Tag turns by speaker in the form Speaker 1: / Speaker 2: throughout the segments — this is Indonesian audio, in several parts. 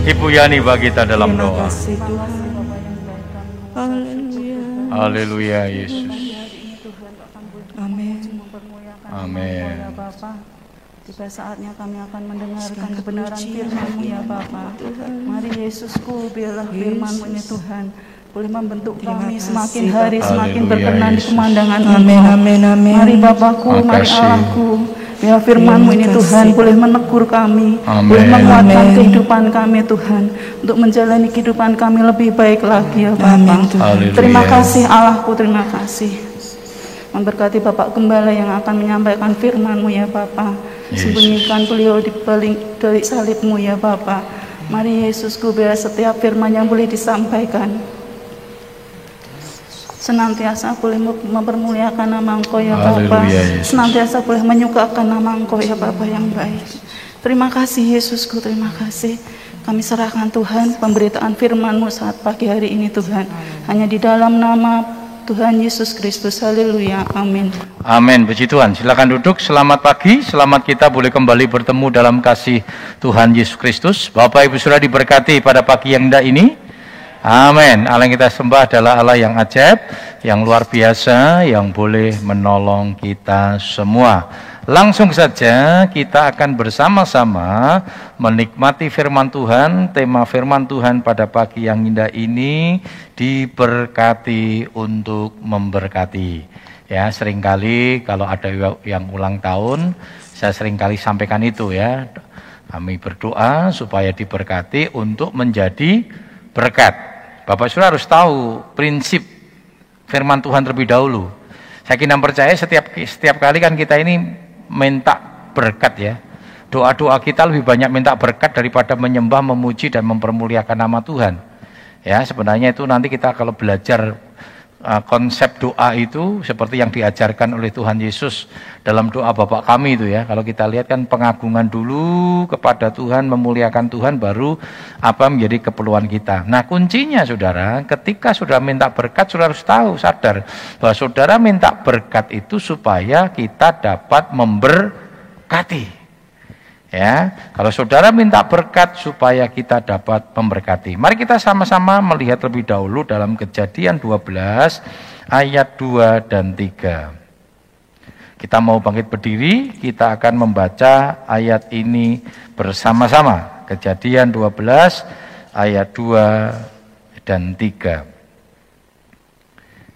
Speaker 1: Ibu Yani bagi kita dalam doa.
Speaker 2: kasih Tuhan. Haleluya.
Speaker 1: Haleluya Yesus.
Speaker 2: Amin.
Speaker 1: Amin.
Speaker 3: Ya tiba saatnya kami akan mendengarkan kebenaran firman-Mu ya Bapa. Mari Yesusku, biarlah firman-Mu ini Tuhan boleh membentuk kami semakin hari semakin berkenan di pemandangan
Speaker 2: Amin, amin, amin.
Speaker 3: Mari Bapakku, mari. Allahku, biar firman-Mu ini
Speaker 2: Terima
Speaker 3: Tuhan boleh menegur kami,
Speaker 1: Amin.
Speaker 3: boleh menguatkan
Speaker 2: Amin.
Speaker 3: kehidupan kami Tuhan, untuk menjalani kehidupan kami lebih baik lagi ya Bapa.
Speaker 2: Amin, Tuhan.
Speaker 1: Haleluya.
Speaker 3: Terima kasih Allahku, terima kasih. Memberkati Bapak Gembala yang akan menyampaikan firman-Mu ya Bapa.
Speaker 1: Yesus.
Speaker 3: Sembunyikan beliau di balik dari salib-Mu ya Bapa. Mari Yesusku biar setiap firman yang boleh disampaikan senantiasa boleh mem- mempermuliakan nama Engkau ya Bapa. Senantiasa boleh menyukakan nama Engkau ya Bapa yang baik. Terima kasih Yesusku, terima kasih. Kami serahkan Tuhan pemberitaan firman-Mu saat pagi hari ini Tuhan. Hanya di dalam nama Tuhan Yesus Kristus. Haleluya. Amin.
Speaker 1: Amin. Puji Tuhan. Silakan duduk. Selamat pagi. Selamat kita boleh kembali bertemu dalam kasih Tuhan Yesus Kristus. Bapak Ibu sudah diberkati pada pagi yang indah ini. Amin. Allah yang kita sembah adalah Allah yang ajaib, yang luar biasa, yang boleh menolong kita semua. Langsung saja kita akan bersama-sama menikmati firman Tuhan. Tema firman Tuhan pada pagi yang indah ini diberkati untuk memberkati. Ya, sering kali kalau ada yang ulang tahun, saya sering kali sampaikan itu ya. Kami berdoa supaya diberkati untuk menjadi berkat. Bapak Saudara harus tahu prinsip firman Tuhan terlebih dahulu. Saya kira percaya setiap setiap kali kan kita ini minta berkat ya. Doa-doa kita lebih banyak minta berkat daripada menyembah, memuji dan mempermuliakan nama Tuhan. Ya, sebenarnya itu nanti kita kalau belajar konsep doa itu seperti yang diajarkan oleh Tuhan Yesus dalam doa Bapak kami itu ya. Kalau kita lihat kan pengagungan dulu kepada Tuhan, memuliakan Tuhan baru apa menjadi keperluan kita. Nah, kuncinya Saudara, ketika sudah minta berkat Saudara harus tahu, sadar bahwa Saudara minta berkat itu supaya kita dapat memberkati. Ya, kalau saudara minta berkat supaya kita dapat memberkati. Mari kita sama-sama melihat lebih dahulu dalam Kejadian 12 ayat 2 dan 3. Kita mau bangkit berdiri, kita akan membaca ayat ini bersama-sama. Kejadian 12 ayat 2 dan 3.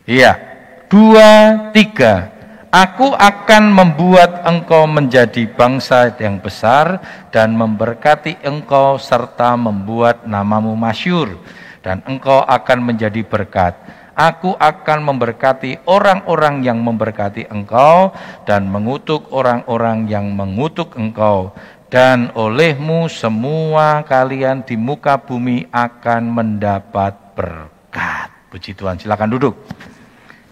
Speaker 1: Iya, 2 3. Aku akan membuat engkau menjadi bangsa yang besar dan memberkati engkau serta membuat namamu masyur dan engkau akan menjadi berkat. Aku akan memberkati orang-orang yang memberkati engkau dan mengutuk orang-orang yang mengutuk engkau dan olehmu semua kalian di muka bumi akan mendapat berkat. Puji Tuhan, silakan duduk.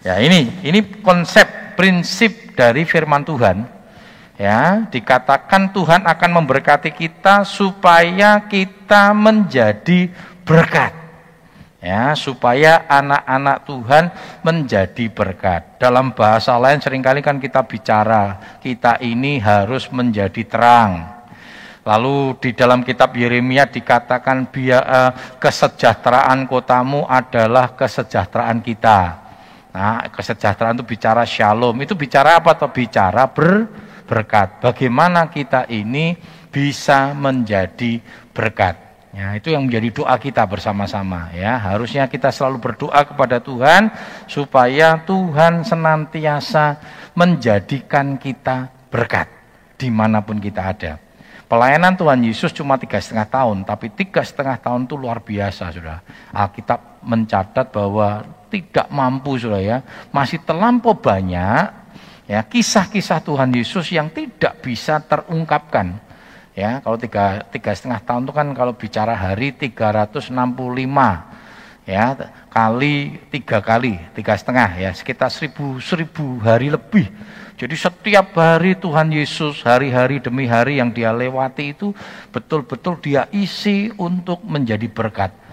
Speaker 1: Ya, ini ini konsep prinsip dari firman Tuhan. Ya, dikatakan Tuhan akan memberkati kita supaya kita menjadi berkat. Ya, supaya anak-anak Tuhan menjadi berkat. Dalam bahasa lain sering kali kan kita bicara, kita ini harus menjadi terang. Lalu di dalam kitab Yeremia dikatakan biar eh, kesejahteraan kotamu adalah kesejahteraan kita. Nah, kesejahteraan itu bicara shalom. Itu bicara apa? Atau bicara ber, berkat. Bagaimana kita ini bisa menjadi berkat. Ya, itu yang menjadi doa kita bersama-sama ya. Harusnya kita selalu berdoa kepada Tuhan supaya Tuhan senantiasa menjadikan kita berkat di mana pun kita ada. Pelayanan Tuhan Yesus cuma tiga setengah tahun, tapi tiga setengah tahun itu luar biasa, sudah. Alkitab mencatat bahwa tidak mampu, sudah ya, masih terlampau banyak ya kisah-kisah Tuhan Yesus yang tidak bisa terungkapkan. Ya, kalau tiga, tiga setengah tahun itu kan kalau bicara hari 365 ya kali tiga kali tiga setengah ya sekitar seribu seribu hari lebih jadi setiap hari Tuhan Yesus hari-hari demi hari yang dia lewati itu betul-betul dia isi untuk menjadi berkat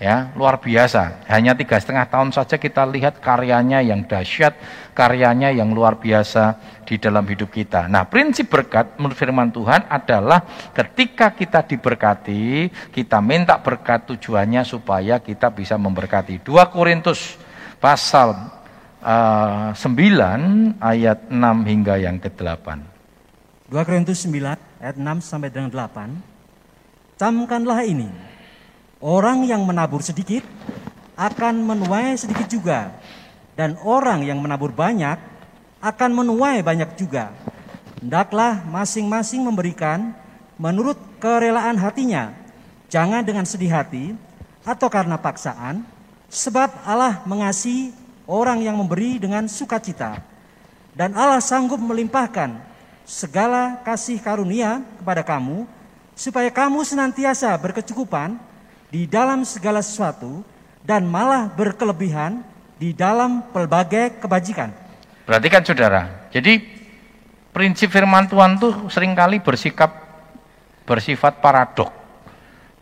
Speaker 1: Ya, luar biasa. Hanya tiga setengah tahun saja kita lihat karyanya yang dahsyat, karyanya yang luar biasa di dalam hidup kita. Nah, prinsip berkat menurut firman Tuhan adalah ketika kita diberkati, kita minta berkat tujuannya supaya kita bisa memberkati. 2 Korintus pasal uh, 9 ayat 6 hingga yang ke-8.
Speaker 4: 2 Korintus 9 ayat 6 sampai dengan 8. Camkanlah ini, Orang yang menabur sedikit akan menuai sedikit juga. Dan orang yang menabur banyak akan menuai banyak juga. Hendaklah masing-masing memberikan menurut kerelaan hatinya. Jangan dengan sedih hati atau karena paksaan, sebab Allah mengasihi orang yang memberi dengan sukacita. Dan Allah sanggup melimpahkan segala kasih karunia kepada kamu, supaya kamu senantiasa berkecukupan di dalam segala sesuatu dan malah berkelebihan di dalam pelbagai kebajikan.
Speaker 1: Perhatikan saudara, jadi prinsip firman Tuhan tuh sering kali bersikap bersifat paradok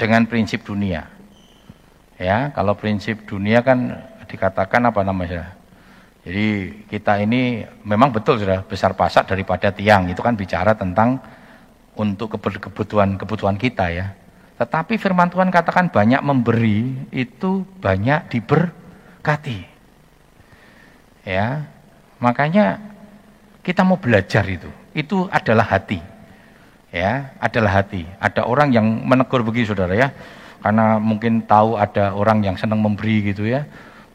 Speaker 1: dengan prinsip dunia. Ya, kalau prinsip dunia kan dikatakan apa namanya? Jadi kita ini memang betul sudah besar pasak daripada tiang itu kan bicara tentang untuk kebutuhan kebutuhan kita ya. Tetapi firman Tuhan katakan banyak memberi itu banyak diberkati. Ya. Makanya kita mau belajar itu. Itu adalah hati. Ya, adalah hati. Ada orang yang menegur begitu Saudara ya. Karena mungkin tahu ada orang yang senang memberi gitu ya.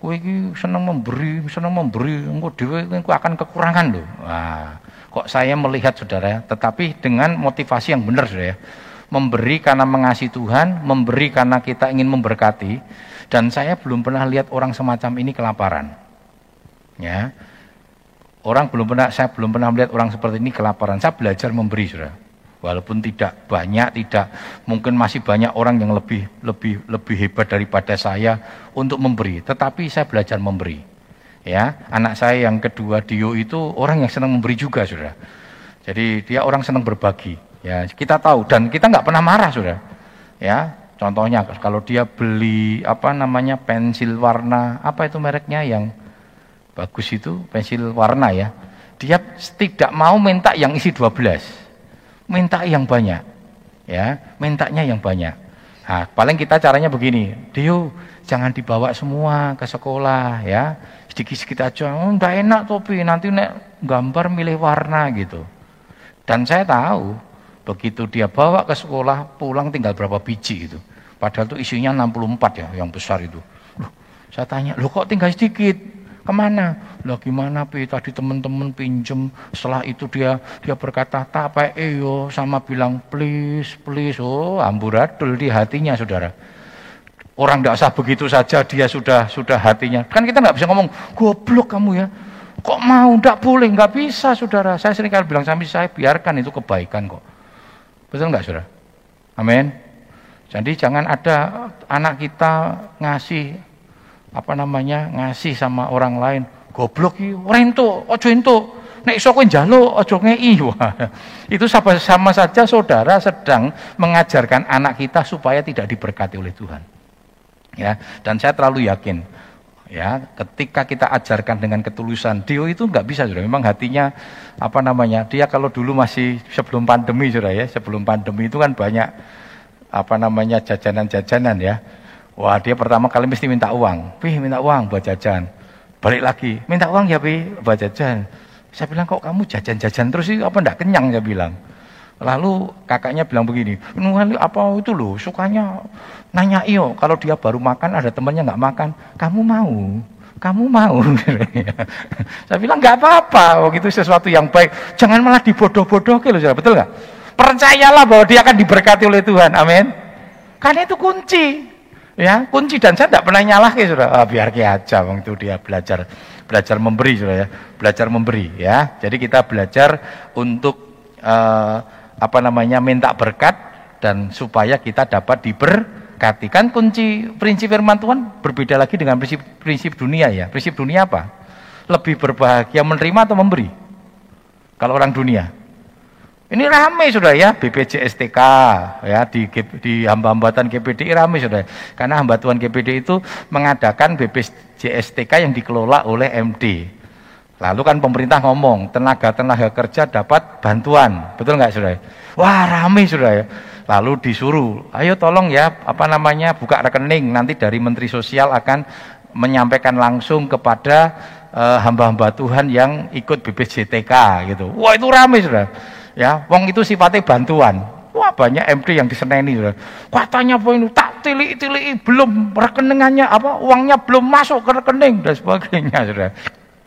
Speaker 1: Kowe iki senang memberi, senang memberi, engko dhewe engko akan kekurangan loh. Wah, kok saya melihat Saudara tetapi dengan motivasi yang benar Saudara ya memberi karena mengasihi Tuhan, memberi karena kita ingin memberkati. Dan saya belum pernah lihat orang semacam ini kelaparan. Ya. Orang belum pernah saya belum pernah melihat orang seperti ini kelaparan. Saya belajar memberi, Saudara. Walaupun tidak banyak, tidak mungkin masih banyak orang yang lebih lebih lebih hebat daripada saya untuk memberi, tetapi saya belajar memberi. Ya, anak saya yang kedua Dio itu orang yang senang memberi juga, Saudara. Jadi dia orang senang berbagi. Ya, kita tahu dan kita nggak pernah marah, sudah. Ya, contohnya kalau dia beli apa namanya pensil warna apa itu mereknya yang bagus itu pensil warna ya. Dia tidak mau minta yang isi 12. Minta yang banyak. Ya, mintanya yang banyak. Nah, paling kita caranya begini, Dio jangan dibawa semua ke sekolah ya. Sedikit-sedikit aja, oh, enak topi, nanti nek gambar milih warna gitu. Dan saya tahu Begitu dia bawa ke sekolah, pulang tinggal berapa biji itu. Padahal itu isinya 64 ya, yang besar itu. Loh, saya tanya, loh kok tinggal sedikit? Ke mana? Lah gimana pi? Tadi teman-teman pinjem. Setelah itu dia dia berkata tak apa yo sama bilang please please. Oh amburadul di hatinya saudara. Orang tidak usah begitu saja dia sudah sudah hatinya. Kan kita nggak bisa ngomong goblok kamu ya. Kok mau? Tidak boleh. Nggak bisa saudara. Saya sering kali bilang sampai saya biarkan itu kebaikan kok. Betul nggak saudara? Amin. Jadi jangan ada anak kita ngasih apa namanya ngasih sama orang lain. Goblok. Iki ora entuk aja entuk. Nek iso kowe njaluk aja ngei itu sama, sama saja saudara sedang mengajarkan anak kita supaya tidak diberkati oleh Tuhan. Ya dan saya terlalu yakin ya ketika kita ajarkan dengan ketulusan Dio itu nggak bisa sudah memang hatinya apa namanya dia kalau dulu masih sebelum pandemi sudah ya sebelum pandemi itu kan banyak apa namanya jajanan-jajanan ya wah dia pertama kali mesti minta uang pih minta uang buat jajan balik lagi minta uang ya pih buat jajan saya bilang kok kamu jajan-jajan terus sih apa enggak kenyang saya bilang Lalu kakaknya bilang begini, apa itu loh, sukanya nanya iyo, kalau dia baru makan ada temannya nggak makan, kamu mau? Kamu mau? Saya bilang nggak apa-apa, oh gitu sesuatu yang baik. Jangan malah dibodoh-bodoh, loh, betul nggak? Percayalah bahwa dia akan diberkati oleh Tuhan, amin. Karena itu kunci, ya kunci dan saya tidak pernah nyalah ke sudah oh, biar aja waktu itu dia belajar belajar memberi sudah ya belajar memberi ya jadi kita belajar untuk uh, apa namanya minta berkat dan supaya kita dapat diberkati. Kan kunci prinsip firman Tuhan berbeda lagi dengan prinsip prinsip dunia ya. Prinsip dunia apa? Lebih berbahagia menerima atau memberi? Kalau orang dunia. Ini ramai sudah ya BPJSTK ya di di hamba-hambatan GPDI ramai sudah. Karena hambatuan GPDI itu mengadakan BPJSTK yang dikelola oleh MD. Lalu kan pemerintah ngomong tenaga-tenaga kerja dapat bantuan, betul nggak sudah? Wah ramai sudah ya. Lalu disuruh, ayo tolong ya apa namanya buka rekening nanti dari Menteri Sosial akan menyampaikan langsung kepada uh, hamba-hamba Tuhan yang ikut BPJTK gitu. Wah itu ramai sudah ya wong itu sifatnya bantuan. Wah banyak MD yang diseneni katanya apa ini tak tilik tilik belum rekeningannya apa uangnya belum masuk ke rekening dan sebagainya sudah.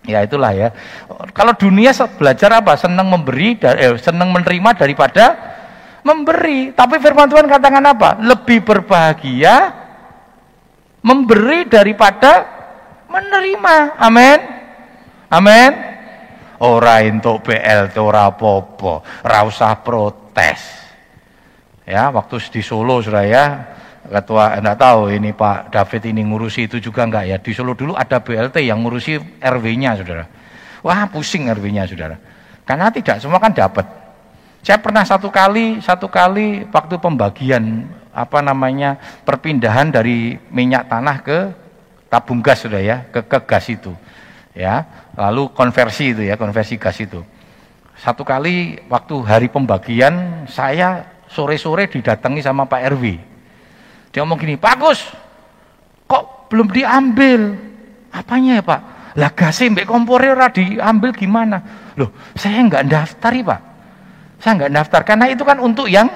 Speaker 1: Ya itulah ya. Kalau dunia belajar apa? Senang memberi eh, senang menerima daripada memberi. Tapi firman Tuhan katakan apa? Lebih berbahagia memberi daripada menerima. Amin. Amin ora entuk BLT ora apa-apa, ora usah protes. Ya, waktu di Solo Suraya ketua enggak tahu ini Pak David ini ngurusi itu juga enggak ya. Di Solo dulu ada BLT yang ngurusi RW-nya, Saudara. Wah, pusing RW-nya, Saudara. Karena tidak semua kan dapat. Saya pernah satu kali, satu kali waktu pembagian apa namanya perpindahan dari minyak tanah ke tabung gas sudah ya, ke, ke gas itu ya lalu konversi itu ya konversi gas itu. Satu kali waktu hari pembagian saya sore-sore didatangi sama Pak RW dia ngomong gini Pak Agus kok belum diambil? Apanya ya Pak? Lah gasnya mbak kompornya diambil gimana? Loh saya nggak daftari Pak. Saya nggak daftar karena itu kan untuk yang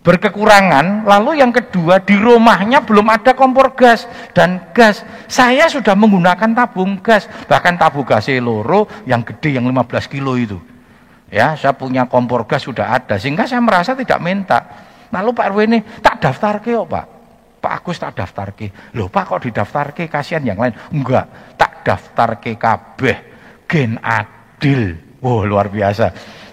Speaker 1: berkekurangan, lalu yang kedua di rumahnya belum ada kompor gas dan gas. Saya sudah menggunakan tabung gas, bahkan tabung gas loro yang gede yang 15 kilo itu. Ya, saya punya kompor gas sudah ada sehingga saya merasa tidak minta. Lalu Pak RW ini tak daftar ke oh, Pak. Pak Agus tak daftar ke. Loh Pak kok didaftar ke kasihan yang lain. Enggak, tak daftar ke kabeh. Gen adil. Wow, luar biasa.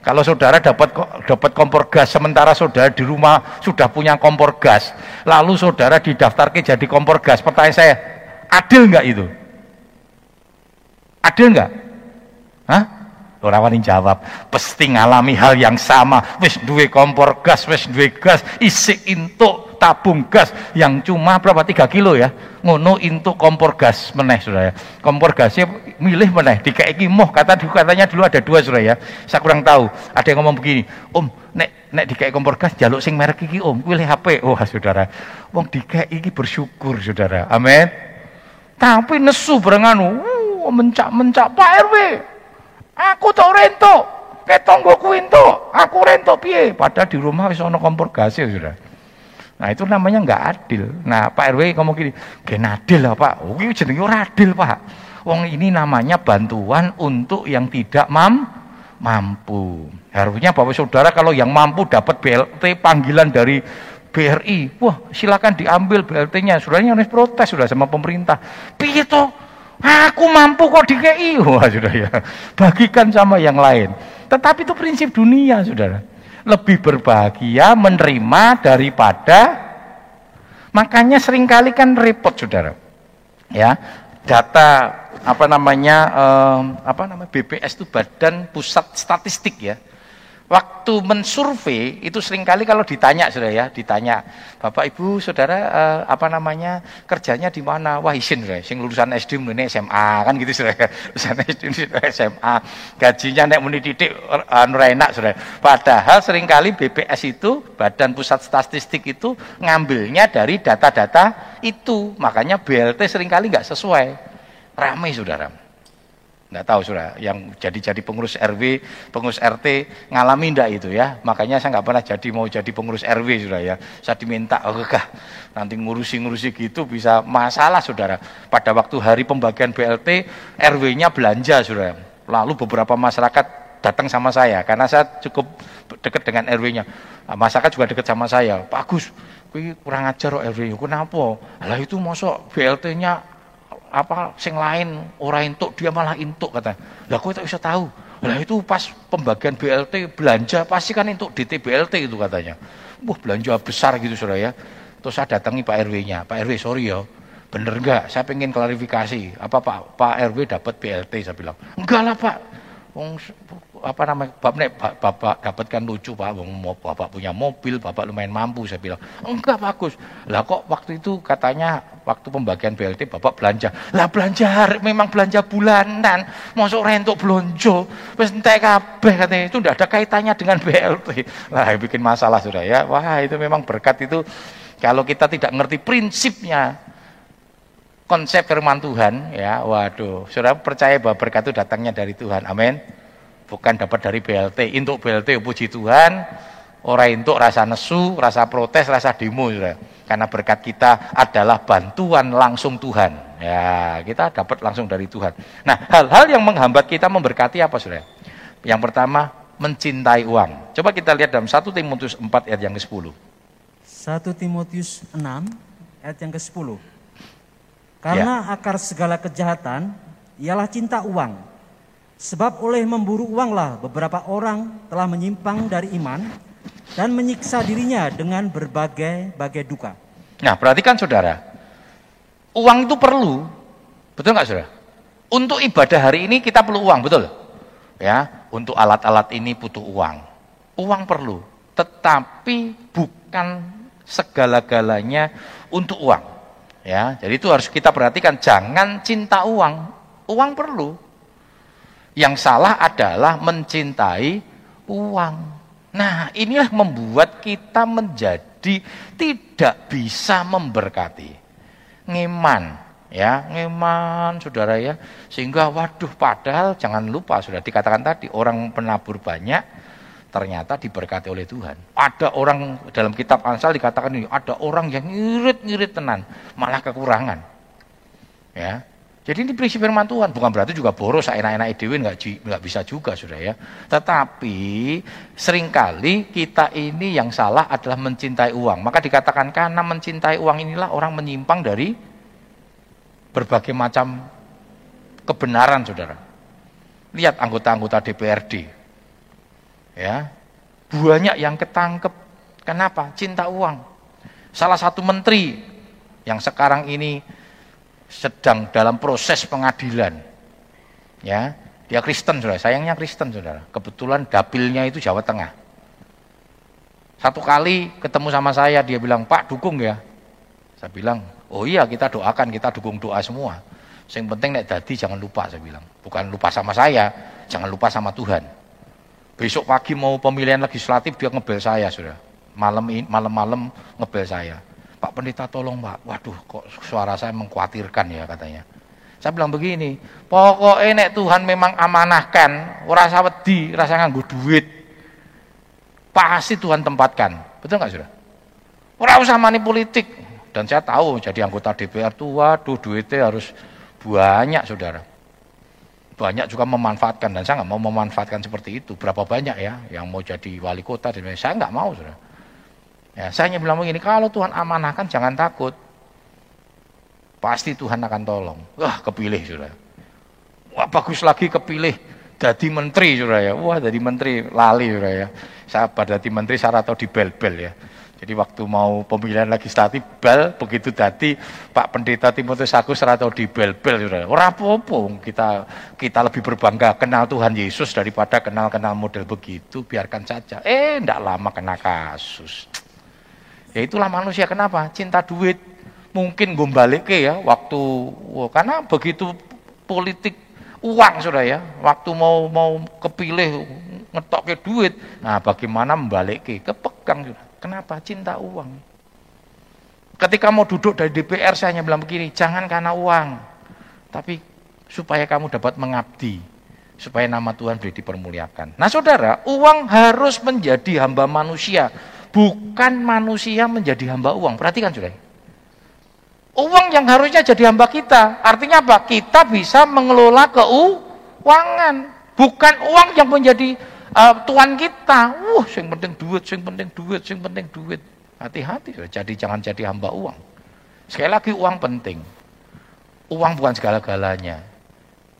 Speaker 1: Kalau saudara dapat dapat kompor gas sementara saudara di rumah sudah punya kompor gas, lalu saudara didaftarkan jadi kompor gas. Pertanyaan saya, adil nggak itu? Adil nggak? Hah? Orang jawab, pasti ngalami hal yang sama. Wis duwe kompor gas, wis duwe gas, isi intuk tabung gas yang cuma berapa? 3 kilo ya. Ngono untuk kompor gas meneh sudah ya kompor gasnya milih meneh. Di kayak moh kata katanya dulu ada dua sudah ya. Saya kurang tahu. Ada yang ngomong begini om nek nek di kayak kompor gas jaluk sing merek iki om. Pilih HP wah saudara. Wong di kayak iki bersyukur saudara. Amin. Tapi nesu berenganu uh, mencak mencak Pak RW aku tau rento ketonggoku itu aku rento piye? Padahal di rumah wis ana kompor gas ya sudah Nah itu namanya nggak adil. Nah Pak RW ngomong gini, gen adil lah Pak. Oh ini jenenge ora adil Pak. Wong ini namanya bantuan untuk yang tidak mam mampu. Harusnya Bapak Saudara kalau yang mampu dapat BLT panggilan dari BRI, wah silakan diambil BLT-nya. Saudara harus protes sudah sama pemerintah. Piye? Aku mampu kok DKI. Wah sudah ya. Bagikan sama yang lain. Tetapi itu prinsip dunia, Saudara lebih berbahagia menerima daripada makanya sering kali kan repot saudara. Ya data apa namanya eh, apa namanya BPS itu Badan Pusat Statistik ya Waktu mensurvei itu sering kali kalau ditanya sudah ya, ditanya, Bapak Ibu Saudara eh, apa namanya kerjanya di mana? Wah izin sudah, sing lulusan SD ini SMA kan gitu sudah ya, lulusan SD SMA, gajinya naik muni titik anu enak sudah. Padahal sering kali BPS itu Badan Pusat Statistik itu ngambilnya dari data-data itu, makanya BLT sering kali nggak sesuai, ramai saudara nggak tahu sudah yang jadi-jadi pengurus RW, pengurus RT ngalami ndak itu ya. Makanya saya nggak pernah jadi mau jadi pengurus RW sudah ya. Saya diminta, oh kah nanti ngurusi-ngurusi gitu bisa masalah saudara. Pada waktu hari pembagian BLT, RW-nya belanja sudah. Lalu beberapa masyarakat datang sama saya karena saya cukup dekat dengan RW-nya. Nah, masyarakat juga dekat sama saya. Pak Agus, kurang ajar RW, kenapa? Lah itu masuk BLT-nya apa sing lain orang intuk dia malah intuk kata. Lah kok tak bisa tahu? Lah itu pas pembagian BLT belanja pasti kan untuk DT BLT itu katanya. Wah belanja besar gitu saudara ya. Terus saya datangi Pak RW nya Pak RW sorry ya. Bener enggak? Saya pengen klarifikasi. Apa Pak Pak RW dapat BLT saya bilang. Enggak lah Pak apa namanya bapak nek ba- bapak dapatkan lucu pak. Bapak punya mobil bapak lumayan mampu saya bilang. Enggak bagus. Lah kok waktu itu katanya waktu pembagian BLT bapak belanja. Lah belanja hari memang belanja bulanan. Masuk rentuk belonjo wis entek kabeh katanya. Itu enggak ada kaitannya dengan BLT lah bikin masalah sudah ya. Wah itu memang berkat itu. Kalau kita tidak ngerti prinsipnya konsep firman Tuhan ya waduh. Saudara percaya bahwa berkat itu datangnya dari Tuhan. Amin bukan dapat dari BLT untuk BLT puji Tuhan. Orang untuk rasa nesu rasa protes rasa demo saudara. karena berkat kita adalah bantuan langsung Tuhan. Ya kita dapat langsung dari Tuhan. Nah hal-hal yang menghambat kita memberkati apa saudara? Yang pertama mencintai uang. Coba kita lihat dalam 1 Timotius 4 ayat yang ke-10
Speaker 4: 1 Timotius 6 ayat yang ke-10. Karena akar segala kejahatan ialah cinta uang. Sebab oleh memburu uanglah beberapa orang telah menyimpang dari iman dan menyiksa dirinya dengan berbagai-bagai duka.
Speaker 1: Nah, perhatikan saudara. Uang itu perlu. Betul nggak saudara? Untuk ibadah hari ini kita perlu uang, betul? Ya, untuk alat-alat ini butuh uang. Uang perlu, tetapi bukan segala-galanya untuk uang. Ya, jadi itu harus kita perhatikan. Jangan cinta uang. Uang perlu, yang salah adalah mencintai uang. Nah, inilah membuat kita menjadi tidak bisa memberkati. Ngeman, ya, ngeman saudara ya. Sehingga waduh padahal jangan lupa sudah dikatakan tadi orang penabur banyak ternyata diberkati oleh Tuhan. Ada orang dalam kitab Ansal dikatakan ini, ada orang yang ngirit-ngirit tenan, malah kekurangan. Ya, jadi ini prinsip firman Tuhan, bukan berarti juga boros enak-enak dewi nggak nggak bisa juga sudah ya. Tetapi sering kali kita ini yang salah adalah mencintai uang. Maka dikatakan karena mencintai uang inilah orang menyimpang dari berbagai macam kebenaran, saudara. Lihat anggota-anggota DPRD, ya banyak yang ketangkep. Kenapa? Cinta uang. Salah satu menteri yang sekarang ini sedang dalam proses pengadilan. Ya, dia Kristen Saudara, sayangnya Kristen Saudara. Kebetulan dapilnya itu Jawa Tengah. Satu kali ketemu sama saya dia bilang, "Pak, dukung ya." Saya bilang, "Oh iya, kita doakan, kita dukung doa semua." Yang penting nek dadi jangan lupa saya bilang. Bukan lupa sama saya, jangan lupa sama Tuhan. Besok pagi mau pemilihan legislatif dia ngebel saya, Saudara. Malam malam-malam ngebel saya. Pak Pendeta tolong Pak, waduh kok suara saya mengkhawatirkan ya katanya. Saya bilang begini, pokoknya nek Tuhan memang amanahkan, rasa wedi, rasa nganggu duit, pasti Tuhan tempatkan. Betul nggak sudah? Orang usah mani politik. Dan saya tahu jadi anggota DPR tuh, waduh duitnya harus banyak saudara. Banyak juga memanfaatkan dan saya nggak mau memanfaatkan seperti itu. Berapa banyak ya yang mau jadi wali kota dan saya nggak mau saudara. Ya, saya hanya bilang begini, kalau Tuhan amanahkan jangan takut. Pasti Tuhan akan tolong. Wah, kepilih sudah. Wah, bagus lagi kepilih jadi menteri sudah ya. Wah, jadi menteri lali sudah ya. Saya pada di menteri saya tahu di bel-bel ya. Jadi waktu mau pemilihan legislatif bel begitu tadi Pak Pendeta Timotius Agus atau di bel-bel sudah. Ora apa-apa kita kita lebih berbangga kenal Tuhan Yesus daripada kenal-kenal model begitu, biarkan saja. Eh, ndak lama kena kasus. Ya itulah manusia kenapa? Cinta duit. Mungkin gue ke ya waktu wah, karena begitu politik uang sudah ya. Waktu mau mau kepilih ngetok ke duit. Nah, bagaimana membalik ke? Kepegang sudah. Kenapa? Cinta uang. Ketika mau duduk dari DPR saya hanya bilang begini, jangan karena uang. Tapi supaya kamu dapat mengabdi supaya nama Tuhan boleh dipermuliakan. Nah saudara, uang harus menjadi hamba manusia bukan manusia menjadi hamba uang. Perhatikan sudah. Uang yang harusnya jadi hamba kita. Artinya apa? Kita bisa mengelola keuangan. Bukan uang yang menjadi uh, tuan kita. Wah, yang penting duit, yang penting duit, yang penting duit. Hati-hati, jadi jangan jadi hamba uang. Sekali lagi uang penting. Uang bukan segala-galanya.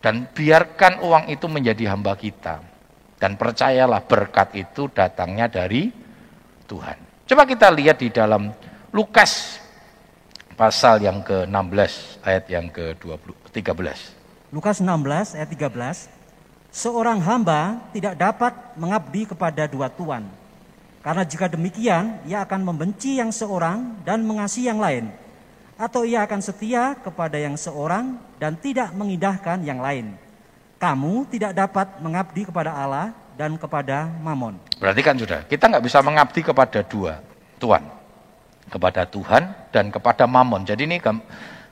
Speaker 1: Dan biarkan uang itu menjadi hamba kita. Dan percayalah berkat itu datangnya dari Tuhan. Coba kita lihat di dalam Lukas pasal yang ke-16 ayat yang ke-13.
Speaker 4: Lukas 16 ayat 13. Seorang hamba tidak dapat mengabdi kepada dua tuan. Karena jika demikian, ia akan membenci yang seorang dan mengasihi yang lain. Atau ia akan setia kepada yang seorang dan tidak mengindahkan yang lain. Kamu tidak dapat mengabdi kepada Allah dan kepada Mamon.
Speaker 1: Berarti kan sudah, kita nggak bisa mengabdi kepada dua tuan, kepada Tuhan dan kepada Mamon. Jadi ini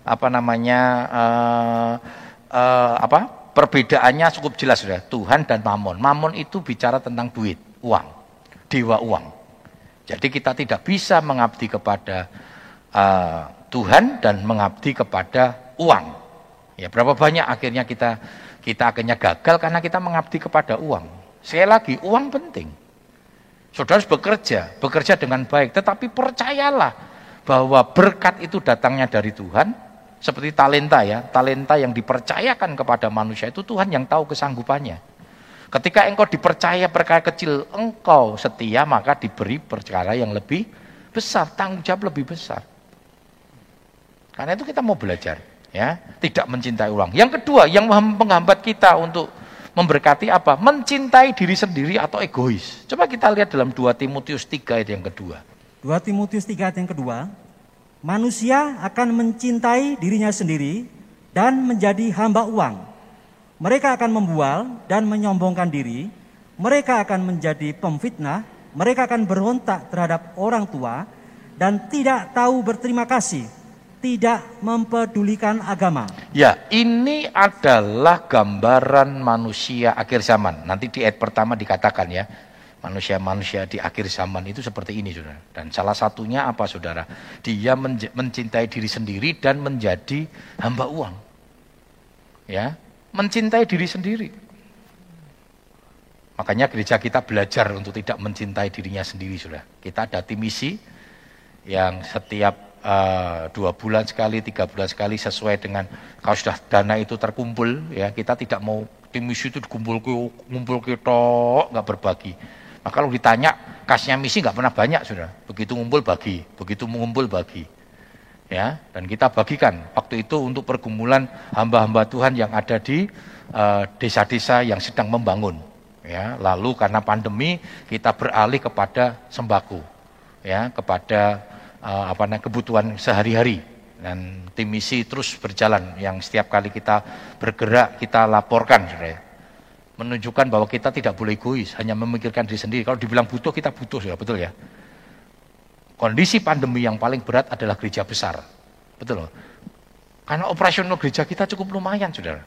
Speaker 1: apa namanya uh, uh, apa perbedaannya cukup jelas sudah Tuhan dan Mamon. Mamon itu bicara tentang duit, uang, dewa uang. Jadi kita tidak bisa mengabdi kepada uh, Tuhan dan mengabdi kepada uang. Ya berapa banyak akhirnya kita kita akhirnya gagal karena kita mengabdi kepada uang. Sekali lagi, uang penting. Saudara harus bekerja, bekerja dengan baik. Tetapi percayalah bahwa berkat itu datangnya dari Tuhan. Seperti talenta ya, talenta yang dipercayakan kepada manusia itu Tuhan yang tahu kesanggupannya. Ketika engkau dipercaya perkara kecil, engkau setia maka diberi perkara yang lebih besar, tanggung jawab lebih besar. Karena itu kita mau belajar ya tidak mencintai uang. Yang kedua yang menghambat kita untuk memberkati apa? Mencintai diri sendiri atau egois. Coba kita lihat dalam 2 Timotius 3 ayat yang kedua.
Speaker 4: 2 Timotius 3 ayat yang kedua, manusia akan mencintai dirinya sendiri dan menjadi hamba uang. Mereka akan membual dan menyombongkan diri, mereka akan menjadi pemfitnah, mereka akan berontak terhadap orang tua dan tidak tahu berterima kasih tidak mempedulikan agama.
Speaker 1: Ya, ini adalah gambaran manusia akhir zaman. Nanti di ayat pertama dikatakan ya, manusia-manusia di akhir zaman itu seperti ini, saudara. Dan salah satunya apa, saudara? Dia mencintai diri sendiri dan menjadi hamba uang. Ya, mencintai diri sendiri. Makanya gereja kita belajar untuk tidak mencintai dirinya sendiri, saudara. Kita ada tim misi yang setiap uh, dua bulan sekali, tiga bulan sekali sesuai dengan kalau sudah dana itu terkumpul ya kita tidak mau tim misi itu ngumpul ke tok nggak berbagi. Nah, kalau ditanya kasnya misi nggak pernah banyak sudah. Begitu ngumpul bagi, begitu mengumpul bagi. Ya, dan kita bagikan waktu itu untuk pergumulan hamba-hamba Tuhan yang ada di eh, desa-desa uh, yang sedang membangun. Ya, lalu karena pandemi kita beralih kepada sembako, ya, kepada uh, apa namanya kebutuhan sehari-hari. Dan tim misi terus berjalan. Yang setiap kali kita bergerak kita laporkan saudara menunjukkan bahwa kita tidak boleh egois hanya memikirkan diri sendiri. Kalau dibilang butuh kita butuh ya betul ya? Kondisi pandemi yang paling berat adalah gereja besar. Betul loh? Karena operasional gereja kita cukup lumayan saudara.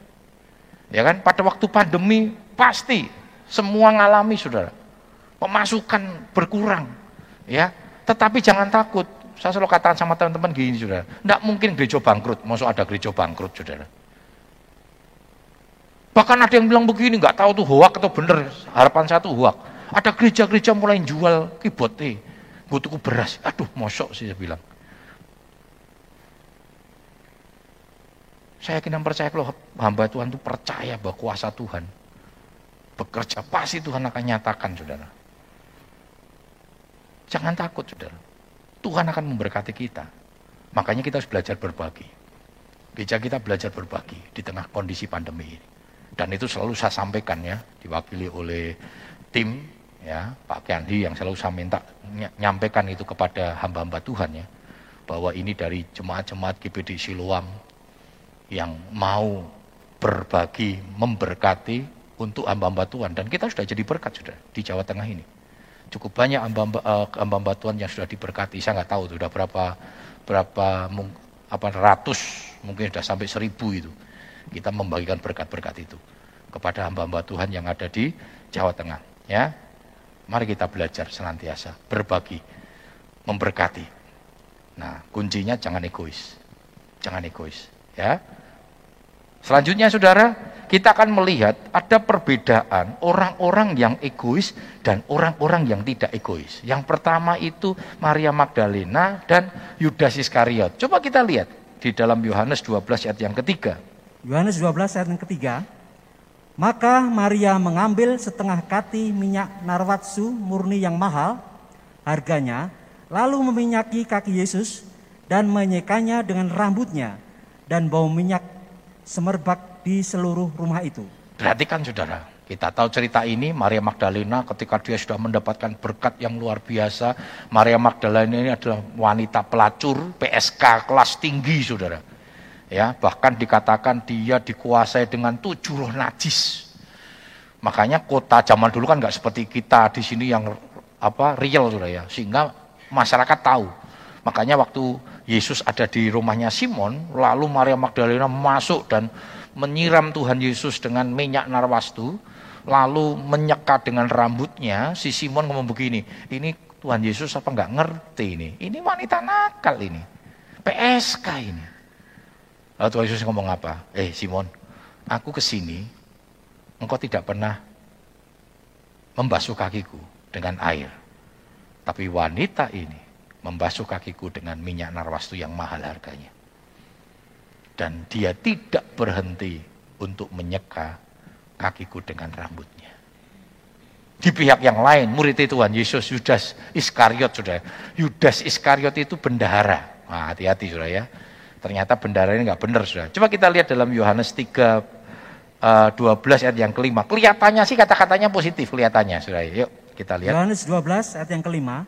Speaker 1: Ya kan? Pada waktu pandemi pasti semua ngalami saudara. Pemasukan berkurang ya. Tetapi jangan takut saya selalu katakan sama teman-teman gini, saudara. Tidak mungkin gereja bangkrut. Masuk ada gereja bangkrut, saudara. Bahkan ada yang bilang begini, nggak tahu tuh hoak atau bener. Harapan saya tuh hoak. Ada gereja-gereja mulai jual keyboard eh. Gue tuh beras. Aduh, mosok sih saya bilang. Saya yakin dan percaya kalau hamba Tuhan itu percaya bahwa kuasa Tuhan bekerja pasti Tuhan akan nyatakan saudara. Jangan takut saudara. Tuhan akan memberkati kita. Makanya kita harus belajar berbagi. Gereja kita belajar berbagi di tengah kondisi pandemi ini. Dan itu selalu saya sampaikan ya, diwakili oleh tim ya Pak Kendi yang selalu saya minta nyampaikan itu kepada hamba-hamba Tuhan ya bahwa ini dari jemaat-jemaat GPD Siloam yang mau berbagi, memberkati untuk hamba-hamba Tuhan dan kita sudah jadi berkat sudah di Jawa Tengah ini cukup banyak hamba-hamba uh, Tuhan yang sudah diberkati. Saya nggak tahu sudah berapa berapa apa ratus mungkin sudah sampai seribu itu. Kita membagikan berkat-berkat itu kepada hamba-hamba Tuhan yang ada di Jawa Tengah. Ya, mari kita belajar senantiasa berbagi, memberkati. Nah, kuncinya jangan egois, jangan egois. Ya, Selanjutnya saudara, kita akan melihat ada perbedaan orang-orang yang egois dan orang-orang yang tidak egois. Yang pertama itu Maria Magdalena dan Yudas Iskariot. Coba kita lihat di dalam Yohanes 12 ayat yang ketiga.
Speaker 4: Yohanes 12 ayat yang ketiga. Maka Maria mengambil setengah kati minyak narwatsu murni yang mahal harganya, lalu meminyaki kaki Yesus dan menyekanya dengan rambutnya dan bau minyak semerbak di seluruh rumah itu.
Speaker 1: Perhatikan saudara, Kita tahu cerita ini, Maria Magdalena ketika dia sudah mendapatkan berkat yang luar biasa. Maria Magdalena ini adalah wanita pelacur, PSK kelas tinggi saudara. Ya, bahkan dikatakan dia dikuasai dengan tujuh roh najis. Makanya kota zaman dulu kan nggak seperti kita di sini yang apa real saudara ya, sehingga masyarakat tahu. Makanya waktu Yesus ada di rumahnya Simon, lalu Maria Magdalena masuk dan menyiram Tuhan Yesus dengan minyak narwastu, lalu menyeka dengan rambutnya, si Simon ngomong begini, ini Tuhan Yesus apa nggak ngerti ini? Ini wanita nakal ini, PSK ini. Lalu Tuhan Yesus ngomong apa? Eh Simon, aku ke sini, engkau tidak pernah membasuh kakiku dengan air. Tapi wanita ini membasuh kakiku dengan minyak narwastu yang mahal harganya. Dan dia tidak berhenti untuk menyeka kakiku dengan rambutnya. Di pihak yang lain, murid Tuhan Yesus, Yudas Iskariot, sudah. Yudas Iskariot itu bendahara. Nah, hati-hati, sudah ya. Ternyata bendahara ini nggak benar, sudah. Coba kita lihat dalam Yohanes 3, uh, 12 ayat yang kelima. Kelihatannya sih kata-katanya positif, kelihatannya, sudah. Yuk, kita lihat.
Speaker 4: Yohanes 12 ayat yang kelima.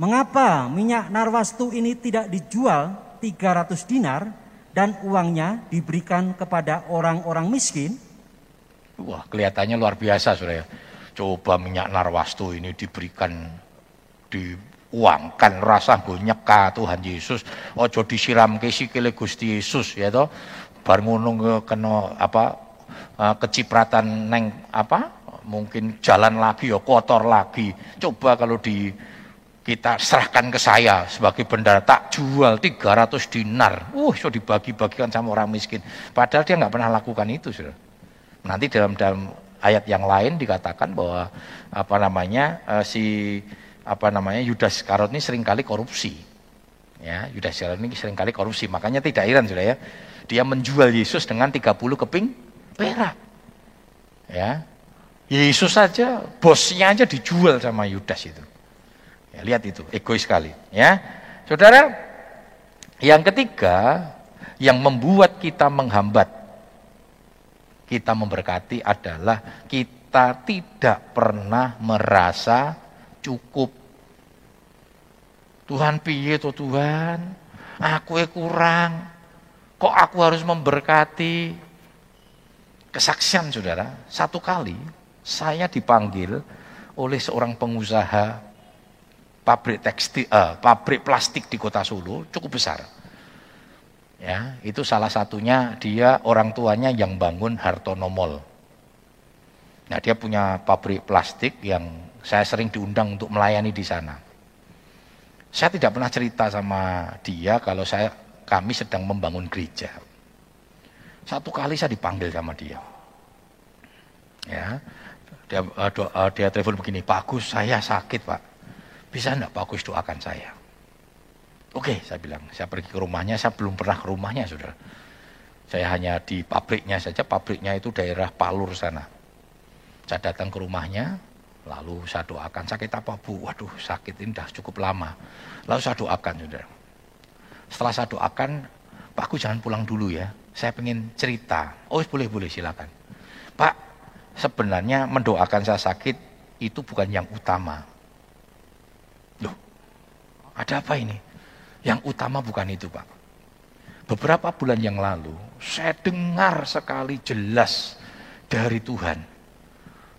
Speaker 4: Mengapa minyak narwastu ini tidak dijual 300 dinar dan uangnya diberikan kepada orang-orang miskin?
Speaker 1: Wah, kelihatannya luar biasa, Saudara. Coba minyak narwastu ini diberikan diuangkan rasa gue nyeka Tuhan Yesus. Ojo disiram ke sikile Gusti Yesus ya toh. Bar ngono kena apa eh, kecipratan neng apa mungkin jalan lagi ya kotor lagi. Coba kalau di kita serahkan ke saya sebagai bendara tak jual 300 dinar. Uh, so dibagi-bagikan sama orang miskin. Padahal dia nggak pernah lakukan itu, Saudara. Nanti dalam dalam ayat yang lain dikatakan bahwa apa namanya uh, si apa namanya Yudas Karot ini sering kali korupsi. Ya, Yudas Karot ini sering kali korupsi. Makanya tidak heran sudah ya. Dia menjual Yesus dengan 30 keping perak. Ya. Yesus saja, bosnya aja dijual sama Yudas itu. Ya, lihat itu, egois sekali, ya. Saudara, yang ketiga yang membuat kita menghambat kita memberkati adalah kita tidak pernah merasa cukup. Tuhan piye to Tuhan? Aku kurang. Kok aku harus memberkati? Kesaksian saudara, satu kali saya dipanggil oleh seorang pengusaha pabrik tekstil, uh, pabrik plastik di kota Solo, cukup besar Ya, itu salah satunya dia orang tuanya yang bangun Hartono Mall. Nah, dia punya pabrik plastik yang saya sering diundang untuk melayani di sana. Saya tidak pernah cerita sama dia kalau saya kami sedang membangun gereja. Satu kali saya dipanggil sama dia. Ya, dia, do, uh, dia telepon begini, Pak Agus, saya sakit Pak. Bisa enggak Pak Agus doakan saya? Oke, saya bilang, saya pergi ke rumahnya, saya belum pernah ke rumahnya, saudara. Saya hanya di pabriknya saja, pabriknya itu daerah Palur sana. Saya datang ke rumahnya, lalu saya doakan, sakit apa bu? Waduh, sakit ini sudah cukup lama. Lalu saya doakan, saudara. Setelah saya doakan, Pak aku jangan pulang dulu ya, saya pengen cerita. Oh boleh, boleh, silakan. Pak, sebenarnya mendoakan saya sakit itu bukan yang utama. Ada apa ini? Yang utama bukan itu Pak. Beberapa bulan yang lalu, saya dengar sekali jelas dari Tuhan.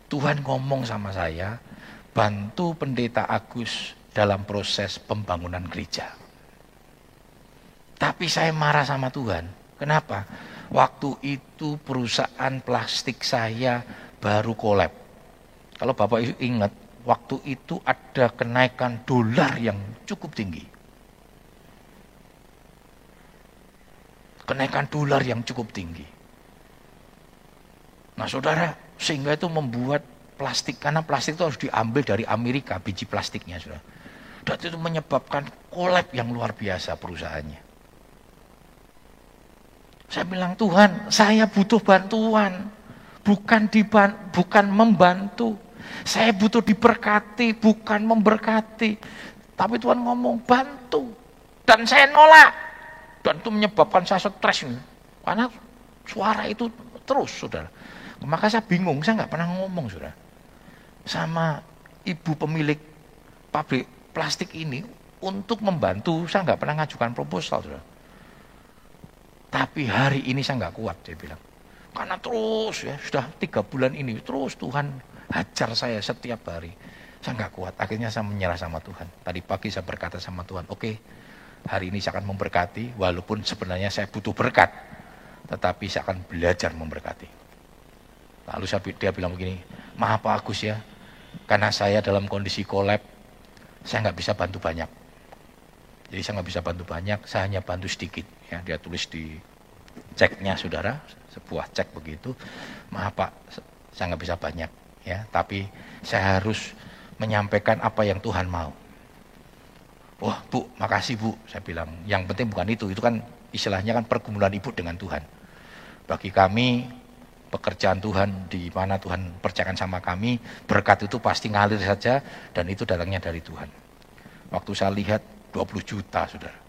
Speaker 1: Tuhan ngomong sama saya, bantu pendeta Agus dalam proses pembangunan gereja. Tapi saya marah sama Tuhan. Kenapa? Waktu itu perusahaan plastik saya baru kolab. Kalau Bapak ingat, waktu itu ada kenaikan dolar yang cukup tinggi. kenaikan dolar yang cukup tinggi. Nah saudara, sehingga itu membuat plastik, karena plastik itu harus diambil dari Amerika, biji plastiknya saudara. Dan itu menyebabkan kolab yang luar biasa perusahaannya. Saya bilang, Tuhan, saya butuh bantuan. Bukan diban bukan membantu. Saya butuh diberkati, bukan memberkati. Tapi Tuhan ngomong, bantu. Dan saya nolak. Dan itu menyebabkan saya stres. Karena suara itu terus, saudara. Maka saya bingung, saya nggak pernah ngomong sudah sama ibu pemilik pabrik plastik ini untuk membantu. Saya nggak pernah ngajukan proposal sudah. Tapi hari ini saya nggak kuat, dia bilang. Karena terus ya, sudah tiga bulan ini, terus Tuhan hajar saya setiap hari. Saya nggak kuat, akhirnya saya menyerah sama Tuhan. Tadi pagi saya berkata sama Tuhan, oke, okay, hari ini saya akan memberkati, walaupun sebenarnya saya butuh berkat. Tetapi saya akan belajar memberkati. Lalu saya, dia bilang begini, maaf Pak Agus ya, karena saya dalam kondisi kolab, saya nggak bisa bantu banyak. Jadi saya nggak bisa bantu banyak, saya hanya bantu sedikit. Ya, dia tulis di ceknya saudara, sebuah cek begitu. Maaf Pak, saya nggak bisa banyak. Ya, tapi saya harus menyampaikan apa yang Tuhan mau. Wah bu, makasih bu, saya bilang. Yang penting bukan itu, itu kan istilahnya kan pergumulan ibu dengan Tuhan. Bagi kami, pekerjaan Tuhan di mana Tuhan percayakan sama kami, berkat itu pasti ngalir saja dan itu datangnya dari Tuhan. Waktu saya lihat 20 juta, saudara.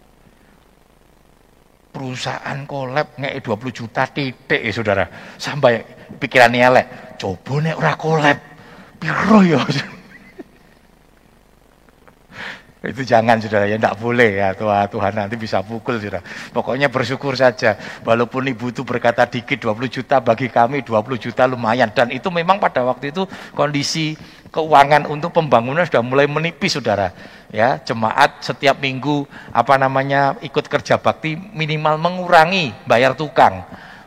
Speaker 1: Perusahaan kolab ngek 20 juta titik ya saudara. Sampai pikirannya elek, coba nek ora kolab, piro ya. Itu jangan saudara ya, tidak boleh ya Tuhan, Tuhan nanti bisa pukul saudara. Pokoknya bersyukur saja. Walaupun ibu itu berkata dikit 20 juta bagi kami 20 juta lumayan. Dan itu memang pada waktu itu kondisi keuangan untuk pembangunan sudah mulai menipis saudara. Ya, jemaat setiap minggu apa namanya ikut kerja bakti minimal mengurangi bayar tukang.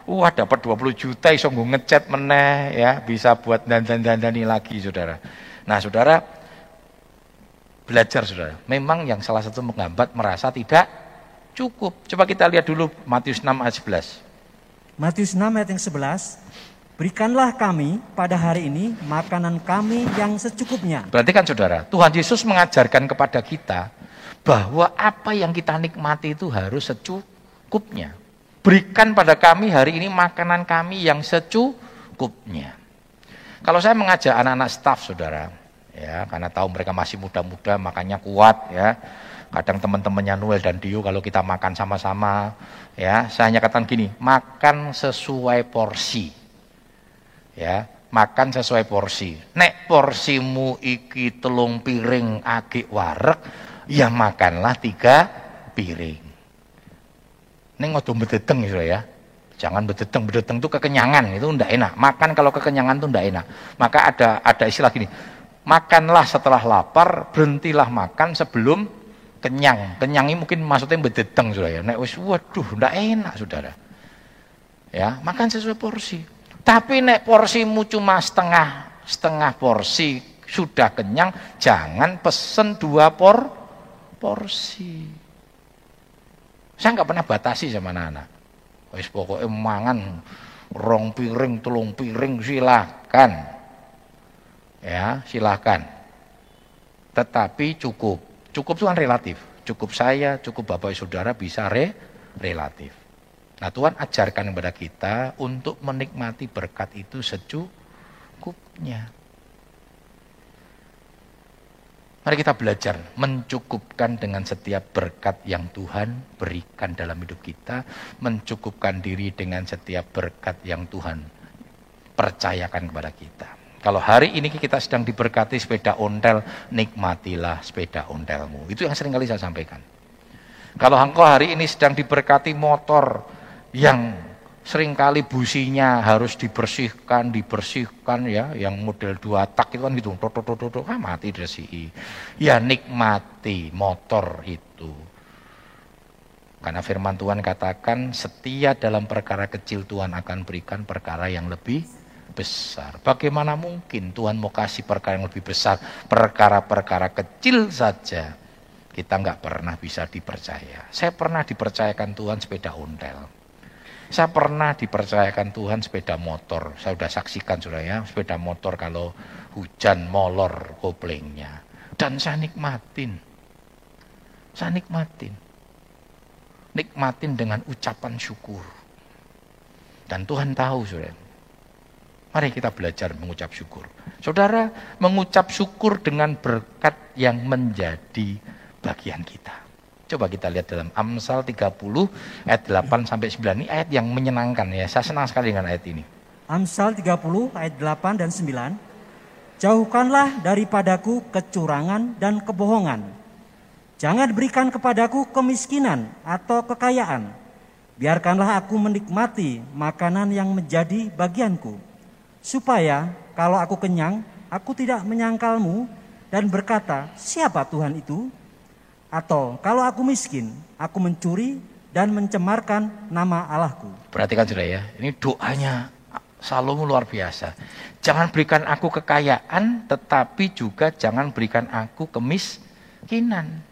Speaker 1: Wah dapat 20 juta iso ngecat meneh ya bisa buat dandan-dandani lagi saudara. Nah saudara belajar saudara. Memang yang salah satu menghambat merasa tidak cukup. Coba kita lihat dulu Matius 6 ayat 11.
Speaker 4: Matius 6 ayat yang 11. Berikanlah kami pada hari ini makanan kami yang secukupnya.
Speaker 1: Berarti kan saudara, Tuhan Yesus mengajarkan kepada kita bahwa apa yang kita nikmati itu harus secukupnya. Berikan pada kami hari ini makanan kami yang secukupnya. Kalau saya mengajak anak-anak staf saudara, ya karena tahu mereka masih muda-muda makanya kuat ya. Kadang teman-temannya Noel dan Dio kalau kita makan sama-sama ya saya hanya katakan gini makan sesuai porsi ya. Makan sesuai porsi. Nek porsimu iki telung piring agi warek ya makanlah tiga piring Neng ngodo bedeteng gitu ya Jangan bedeteng, bedeteng itu kekenyangan, itu ndak enak. Makan kalau kekenyangan itu ndak enak. Maka ada ada istilah gini, makanlah setelah lapar, berhentilah makan sebelum kenyang. Kenyang ini mungkin maksudnya bededeng sudah ya. Nek wis waduh ndak enak Saudara. Ya, makan sesuai porsi. Tapi nek porsimu cuma setengah setengah porsi sudah kenyang, jangan pesen dua por porsi. Saya nggak pernah batasi sama anak-anak. Wis pokoknya mangan rong piring, telung piring silakan ya silakan. Tetapi cukup. Cukup itu kan relatif. Cukup saya, cukup bapak saudara bisa re relatif. Nah Tuhan ajarkan kepada kita untuk menikmati berkat itu secukupnya. Mari kita belajar mencukupkan dengan setiap berkat yang Tuhan berikan dalam hidup kita, mencukupkan diri dengan setiap berkat yang Tuhan percayakan kepada kita. Kalau hari ini kita sedang diberkati sepeda ontel, nikmatilah sepeda ontelmu. Itu yang sering kali saya sampaikan. Kalau engkau hari ini sedang diberkati motor yang sering kali businya harus dibersihkan, dibersihkan ya, yang model dua tak itu kan gitu, tok tok tok ah mati diresihi. Ya nikmati motor itu. Karena firman Tuhan katakan setia dalam perkara kecil Tuhan akan berikan perkara yang lebih besar. Bagaimana mungkin Tuhan mau kasih perkara yang lebih besar, perkara-perkara kecil saja kita nggak pernah bisa dipercaya. Saya pernah dipercayakan Tuhan sepeda ontel. Saya pernah dipercayakan Tuhan sepeda motor. Saya sudah saksikan sudah ya, sepeda motor kalau hujan molor koplingnya. Dan saya nikmatin. Saya nikmatin. Nikmatin dengan ucapan syukur. Dan Tuhan tahu, saudara, Mari kita belajar mengucap syukur. Saudara, mengucap syukur dengan berkat yang menjadi bagian kita. Coba kita lihat dalam Amsal 30 ayat 8 sampai 9 ini ayat yang menyenangkan ya. Saya senang sekali dengan ayat ini.
Speaker 4: Amsal 30 ayat 8 dan 9. Jauhkanlah daripadaku kecurangan dan kebohongan. Jangan berikan kepadaku kemiskinan atau kekayaan. Biarkanlah aku menikmati makanan yang menjadi bagianku. Supaya kalau aku kenyang, aku tidak menyangkalmu dan berkata, siapa Tuhan itu? Atau kalau aku miskin, aku mencuri dan mencemarkan nama Allahku.
Speaker 1: Perhatikan sudah ya, ini doanya Salomo luar biasa. Jangan berikan aku kekayaan, tetapi juga jangan berikan aku kemiskinan.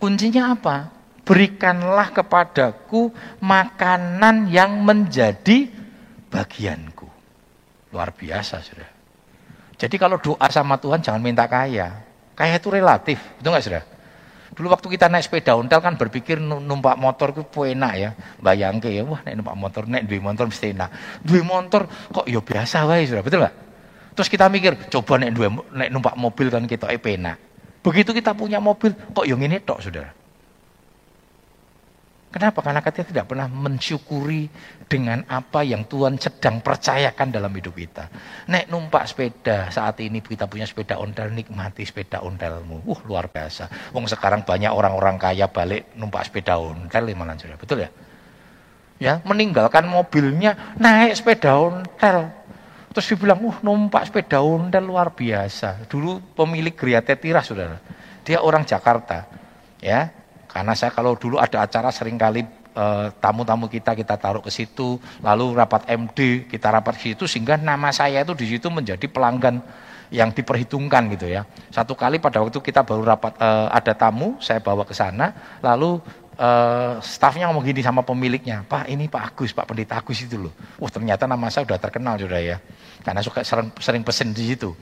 Speaker 1: Kuncinya apa? Berikanlah kepadaku makanan yang menjadi bagianku. Luar biasa, sudah. Jadi kalau doa sama Tuhan jangan minta kaya. Kaya itu relatif, betul nggak sudah? Dulu waktu kita naik sepeda ontel kan berpikir numpak motor itu enak ya. Bayangke ya, wah naik numpak motor, naik dua motor mesti enak. Dua motor kok ya biasa wae sudah, betul nggak? Terus kita mikir, coba naik dua naik numpak mobil kan kita enak. Begitu kita punya mobil, kok yang ini tok saudara. Kenapa? Karena kita tidak pernah mensyukuri dengan apa yang Tuhan sedang percayakan dalam hidup kita. Nek numpak sepeda, saat ini kita punya sepeda ontel, nikmati sepeda ontelmu. Uh, luar biasa. Wong sekarang banyak orang-orang kaya balik numpak sepeda ontel, lima sudah. Betul ya? Ya, meninggalkan mobilnya, naik sepeda ontel. Terus dibilang, uh numpak sepeda ontel luar biasa. Dulu pemilik Gria Tetira, saudara. Dia orang Jakarta. Ya, karena saya kalau dulu ada acara sering kali eh, tamu-tamu kita kita taruh ke situ, lalu rapat MD kita rapat ke situ sehingga nama saya itu di situ menjadi pelanggan yang diperhitungkan gitu ya. Satu kali pada waktu kita baru rapat uh, ada tamu, saya bawa ke sana, lalu uh, stafnya ngomong gini sama pemiliknya, Pak ini Pak Agus, Pak Pendeta Agus itu loh. Wah ternyata nama saya sudah terkenal sudah ya, karena suka sering, sering pesen di situ.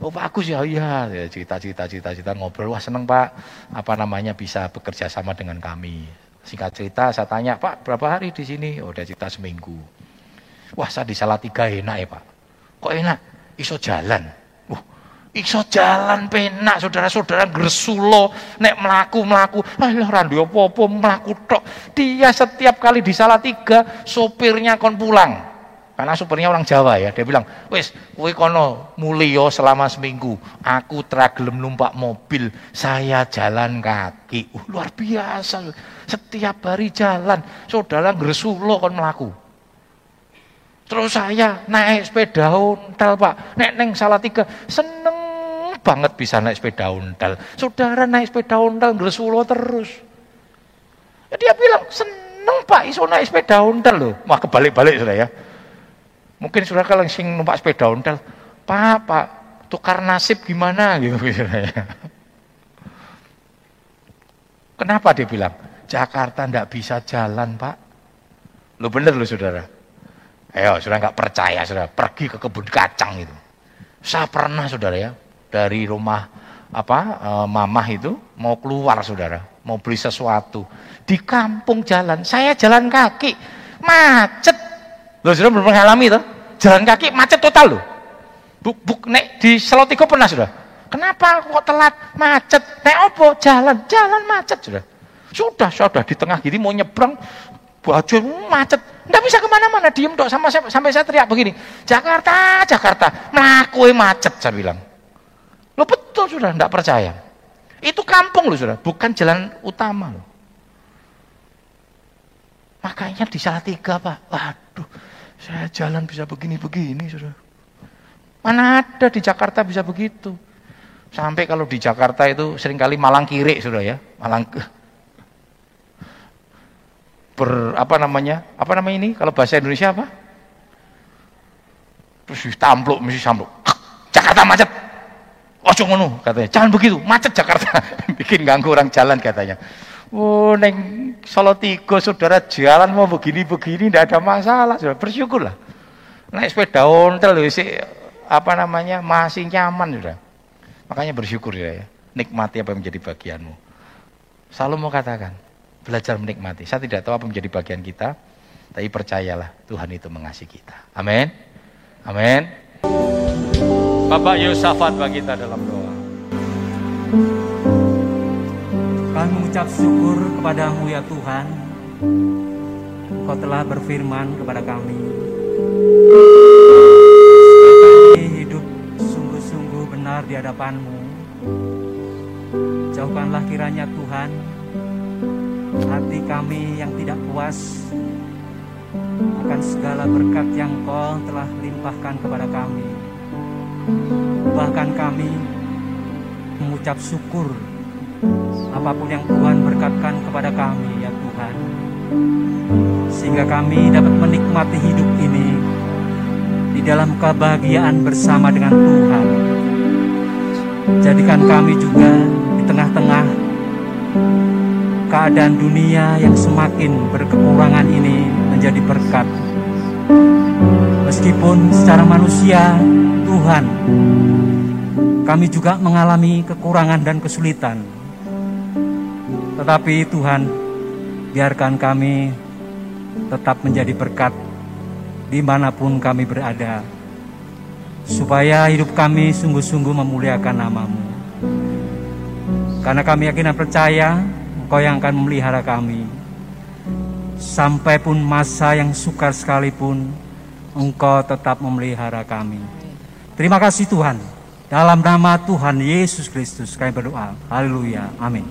Speaker 1: Oh Pak Agus ya iya, ya, cerita cerita cerita cerita ngobrol, wah seneng Pak, apa namanya bisa bekerja sama dengan kami. Singkat cerita saya tanya Pak berapa hari di sini? Oh udah cerita seminggu. Wah saya di tiga enak ya Pak. Kok enak? Iso jalan. Iso jalan penak saudara-saudara gersulo nek melaku melaku alah randu apa-apa melaku tok. Dia setiap kali di tiga sopirnya kon pulang. Karena supirnya orang Jawa ya, dia bilang, wes, kowe kono mulio selama seminggu, aku tragelem numpak mobil, saya jalan kaki. Uh, luar biasa, setiap hari jalan, saudara gresulo kon melaku. Terus saya naik sepeda ontel pak, nek neng salah tiga, seneng banget bisa naik sepeda ontel. Saudara naik sepeda ontel gresulo terus. Ya, dia bilang, seneng pak iso naik sepeda ontel loh. Wah kebalik-balik sudah ya. Mungkin sudah kalau sing numpak sepeda ontel, Pak, Pak, tukar nasib gimana gitu misalnya. Kenapa dia bilang? Jakarta ndak bisa jalan, Pak. Lu bener lu saudara. Ayo, sudah nggak percaya, sudah pergi ke kebun kacang itu. Saya pernah saudara ya, dari rumah apa e, mamah itu mau keluar saudara, mau beli sesuatu di kampung jalan. Saya jalan kaki, macet Loh, sudah belum mengalami itu? Jalan kaki macet total loh. Buk, buk, nek di Selotigo pernah sudah. Kenapa kok telat macet? Nek opo jalan, jalan macet sudah. Sudah, sudah di tengah gini mau nyebrang, baju macet. Nggak bisa ke mana-mana, diem dok sama sampai saya teriak begini. Jakarta, Jakarta, melakui macet saya bilang. Betul sudah, nggak percaya. Itu kampung loh sudah, bukan jalan utama loh. Makanya di salah tiga pak, waduh, saya jalan bisa begini-begini, sudah. Mana ada di Jakarta bisa begitu? Sampai kalau di Jakarta itu sering kali malang kiri, sudah ya, malang ber apa namanya? Apa namanya ini? Kalau bahasa Indonesia apa? Terus tampluk, mesti sampluk. Jakarta macet. Ojo ngono katanya. Jangan begitu, macet Jakarta. Bikin ganggu orang jalan katanya. Oh, neng Solo Tigo saudara jalan mau begini-begini tidak ada masalah, sudah bersyukurlah. Naik sepeda ontel sih apa namanya masih nyaman sudah. Makanya bersyukur ya, nikmati apa yang menjadi bagianmu. Selalu mau katakan, belajar menikmati. Saya tidak tahu apa menjadi bagian kita, tapi percayalah Tuhan itu mengasihi kita. Amin. Amin. Bapak Yusafat bagi kita dalam doa.
Speaker 4: Kami mengucap syukur kepadamu ya Tuhan. Kau telah berfirman kepada kami kami hidup sungguh-sungguh benar di hadapan-Mu. Jauhkanlah kiranya Tuhan hati kami yang tidak puas akan segala berkat yang Kau telah limpahkan kepada kami. Bahkan kami mengucap syukur apa pun yang Tuhan berkatkan kepada kami ya Tuhan. Sehingga kami dapat menikmati hidup ini di dalam kebahagiaan bersama dengan Tuhan. Jadikan kami juga di tengah-tengah keadaan dunia yang semakin berkekurangan ini menjadi berkat. Meskipun secara manusia, Tuhan, kami juga mengalami kekurangan dan kesulitan. Tetapi Tuhan, biarkan kami tetap menjadi berkat di mana pun kami berada. Supaya hidup kami sungguh-sungguh memuliakan namamu. Karena kami yakin dan percaya Engkau yang akan memelihara kami. Sampai pun masa yang sukar sekalipun, Engkau tetap memelihara kami. Terima kasih Tuhan. Dalam nama Tuhan Yesus Kristus kami berdoa. Haleluya. Amin.